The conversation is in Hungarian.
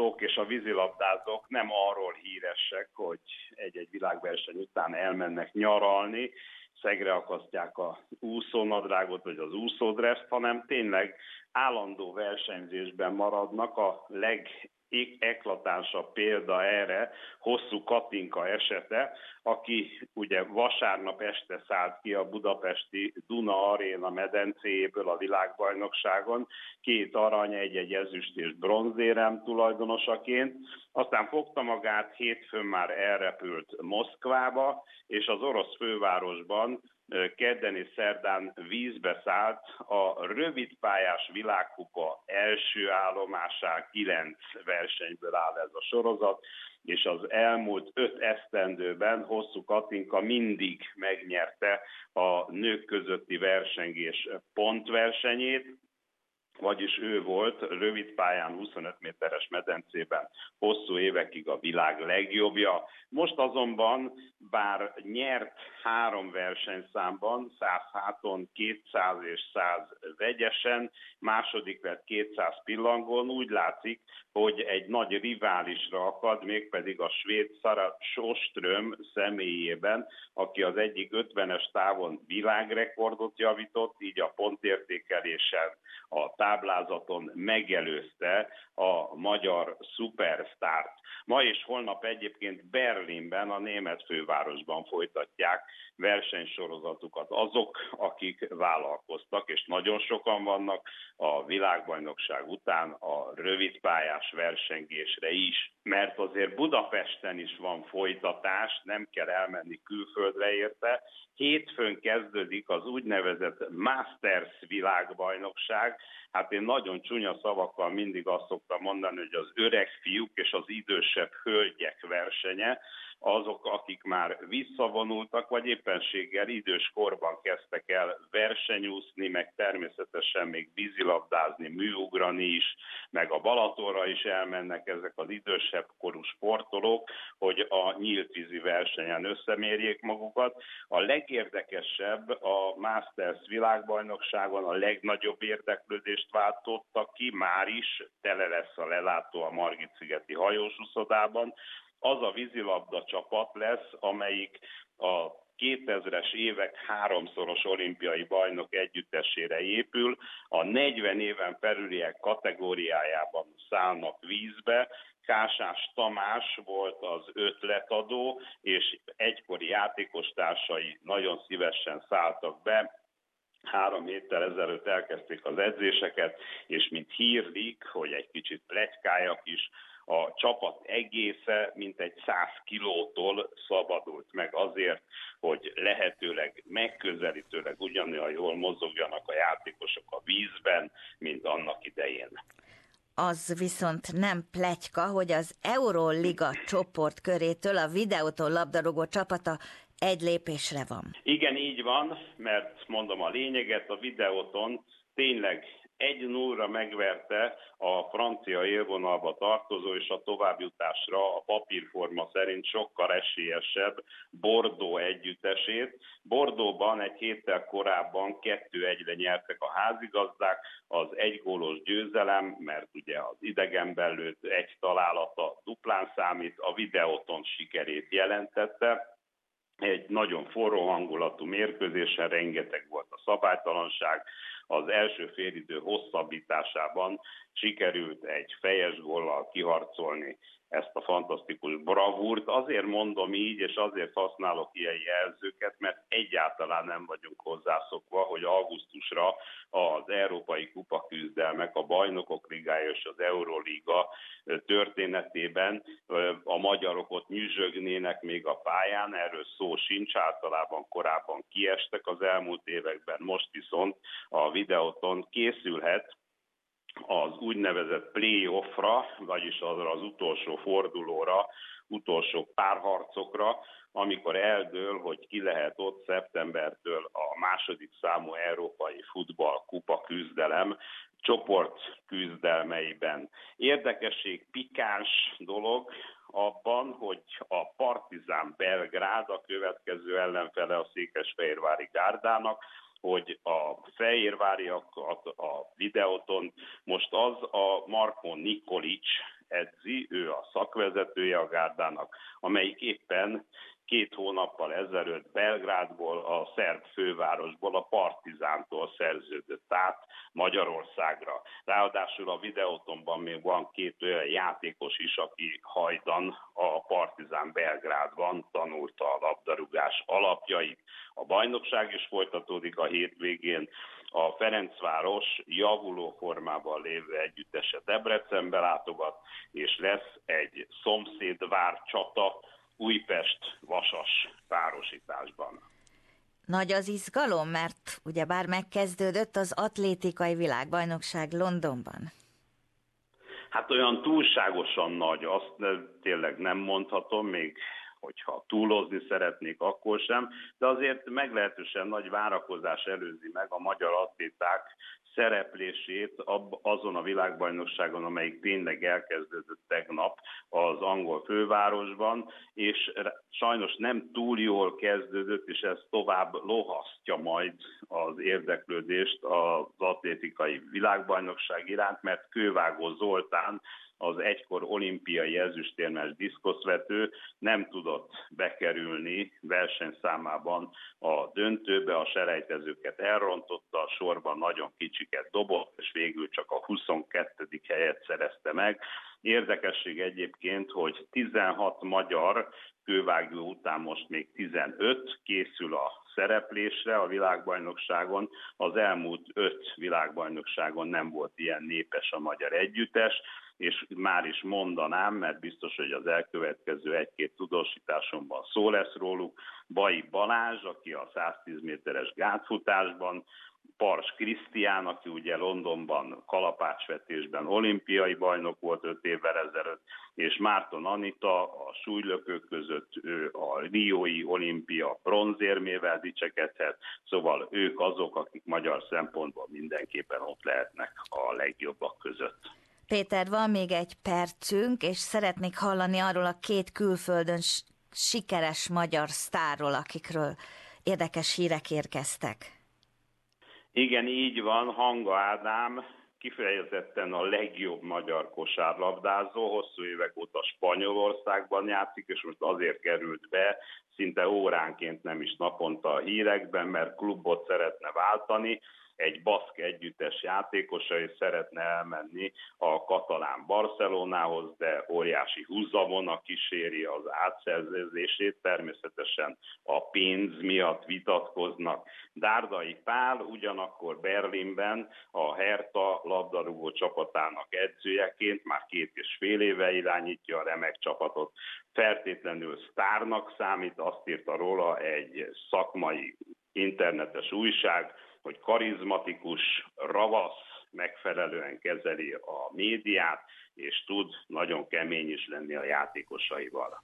úszók és a vízilabdázók nem arról híresek, hogy egy-egy világverseny után elmennek nyaralni, szegre akasztják a úszónadrágot vagy az úszódreszt, hanem tényleg állandó versenyzésben maradnak a leg eklatánsabb példa erre hosszú Katinka esete, aki ugye vasárnap este szállt ki a budapesti Duna Aréna medencéjéből a világbajnokságon, két arany, egy-egy ezüst és bronzérem tulajdonosaként, aztán fogta magát, hétfőn már elrepült Moszkvába, és az orosz fővárosban kedden és szerdán vízbe szállt a rövidpályás világkupa első állomásá kilenc versenyből áll ez a sorozat, és az elmúlt öt esztendőben hosszú Katinka mindig megnyerte a nők közötti versengés pontversenyét, vagyis ő volt rövid pályán 25 méteres medencében hosszú évekig a világ legjobbja. Most azonban, bár nyert három versenyszámban, 100 háton, 200 és 100 vegyesen, második lett 200 pillangón, úgy látszik, hogy egy nagy riválisra akad, mégpedig a svéd Sara Soström személyében, aki az egyik 50-es távon világrekordot javított, így a pontértékelésen a táblázaton megelőzte a magyar szupersztárt. Ma és holnap egyébként Berlinben, a német fővárosban folytatják versenysorozatukat azok, akik vállalkoztak, és nagyon sokan vannak a világbajnokság után a rövidpályás versengésre is, mert azért Budapesten is van folytatás, nem kell elmenni külföldre érte. Hétfőn kezdődik az úgynevezett Masters világbajnokság. Hát én nagyon csúnya szavakkal mindig azt szoktam mondani, hogy az öreg fiúk és az idősebb hölgyek versenye, azok, akik már visszavonultak, vagy éppenséggel idős korban kezdtek el versenyúszni, meg természetesen még vízilabdázni, műugrani is, meg a Balatonra is elmennek ezek az idősebb korú sportolók, hogy a nyílt vízi versenyen összemérjék magukat. A legérdekesebb a Masters világbajnokságon a legnagyobb érdeklődést váltotta ki, már is tele lesz a lelátó a Margit-szigeti hajósúszodában, az a vízilabda csapat lesz, amelyik a 2000-es évek háromszoros olimpiai bajnok együttesére épül, a 40 éven felüliek kategóriájában szállnak vízbe, Kásás Tamás volt az ötletadó, és egykori játékostársai nagyon szívesen szálltak be, három héttel ezelőtt elkezdték az edzéseket, és mint hírlik, hogy egy kicsit pletykájak is, a csapat egésze mintegy 100 kilótól szabadult meg azért, hogy lehetőleg megközelítőleg ugyanolyan jól mozogjanak a játékosok a vízben, mint annak idején. Az viszont nem pletyka, hogy az Euroliga csoport körétől a videótól labdarúgó csapata egy lépésre van. Igen, így van, mert mondom a lényeget, a videóton tényleg egy nullra megverte a francia élvonalba tartozó és a továbbjutásra a papírforma szerint sokkal esélyesebb Bordó együttesét. Bordóban egy héttel korábban kettő egyre nyertek a házigazdák, az egygólos győzelem, mert ugye az idegenben lőtt egy találata duplán számít, a videóton sikerét jelentette egy nagyon forró hangulatú mérkőzésen rengeteg volt a szabálytalanság, az első félidő hosszabbításában sikerült egy fejes gollal kiharcolni ezt a fantasztikus bravúrt. Azért mondom így, és azért használok ilyen jelzőket, mert egyáltalán nem vagyunk hozzászokva, hogy augusztusra az Európai Kupa küzdelmek, a Bajnokok Ligája és az Euroliga történetében a magyarok ott nyüzsögnének még a pályán, erről szó sincs, általában korábban kiestek az elmúlt években, most viszont a videóton készülhet az úgynevezett playoffra, vagyis azra az utolsó fordulóra, utolsó párharcokra, amikor eldől, hogy ki lehet ott szeptembertől a második számú európai futball kupa küzdelem csoport küzdelmeiben. Érdekesség, pikáns dolog abban, hogy a Partizán Belgrád a következő ellenfele a Székesfehérvári Gárdának, hogy a fehérváriakat a videóton most az a Marko Nikolic edzi, ő a szakvezetője a gárdának, amelyik éppen két hónappal ezelőtt Belgrádból, a szerb fővárosból, a Partizántól szerződött át Magyarországra. Ráadásul a videótomban még van két olyan játékos is, aki hajdan a Partizán Belgrádban tanulta a labdarúgás alapjait. A bajnokság is folytatódik a hétvégén, a Ferencváros javuló formában lévő együttese Debrecenbe látogat, és lesz egy szomszédvár csata, Újpest-Vasas párosításban. Nagy az izgalom, mert ugye bár megkezdődött az atlétikai világbajnokság Londonban. Hát olyan túlságosan nagy, azt tényleg nem mondhatom, még hogyha túlozni szeretnék, akkor sem, de azért meglehetősen nagy várakozás előzi meg a magyar atléták szereplését azon a világbajnokságon, amelyik tényleg elkezdődött tegnap az angol fővárosban, és sajnos nem túl jól kezdődött, és ez tovább lohasztja majd az érdeklődést az atlétikai világbajnokság iránt, mert Kővágó Zoltán az egykor olimpiai ezüstérmes diszkoszvető nem tudott bekerülni versenyszámában a döntőbe, a selejtezőket elrontotta, a sorban nagyon kicsiket dobott, és végül csak a 22. helyet szerezte meg. Érdekesség egyébként, hogy 16 magyar kővágó után most még 15 készül a szereplésre a világbajnokságon. Az elmúlt öt világbajnokságon nem volt ilyen népes a magyar együttes és már is mondanám, mert biztos, hogy az elkövetkező egy-két tudósításomban szó lesz róluk, Bai Balázs, aki a 110 méteres gátfutásban, Pars Krisztián, aki ugye Londonban kalapácsvetésben olimpiai bajnok volt öt évvel ezelőtt, és Márton Anita a súlylökők között ő a Riói olimpia bronzérmével dicsekedhet, szóval ők azok, akik magyar szempontból mindenképpen ott lehetnek a legjobbak között. Péter, van még egy percünk, és szeretnék hallani arról a két külföldön sikeres magyar sztárról, akikről érdekes hírek érkeztek. Igen, így van. Hanga Ádám kifejezetten a legjobb magyar kosárlabdázó, hosszú évek óta Spanyolországban játszik, és most azért került be, szinte óránként nem is naponta a hírekben, mert klubot szeretne váltani, egy baszk együttes játékosa, és szeretne elmenni a katalán Barcelonához, de óriási a kíséri az átszerzését, természetesen a pénz miatt vitatkoznak. Dárdai Pál ugyanakkor Berlinben a Herta labdarúgó csapatának edzőjeként már két és fél éve irányítja a remek csapatot. Fertétlenül sztárnak számít, azt írta róla egy szakmai internetes újság, hogy karizmatikus, ravasz, megfelelően kezeli a médiát, és tud nagyon kemény is lenni a játékosaival.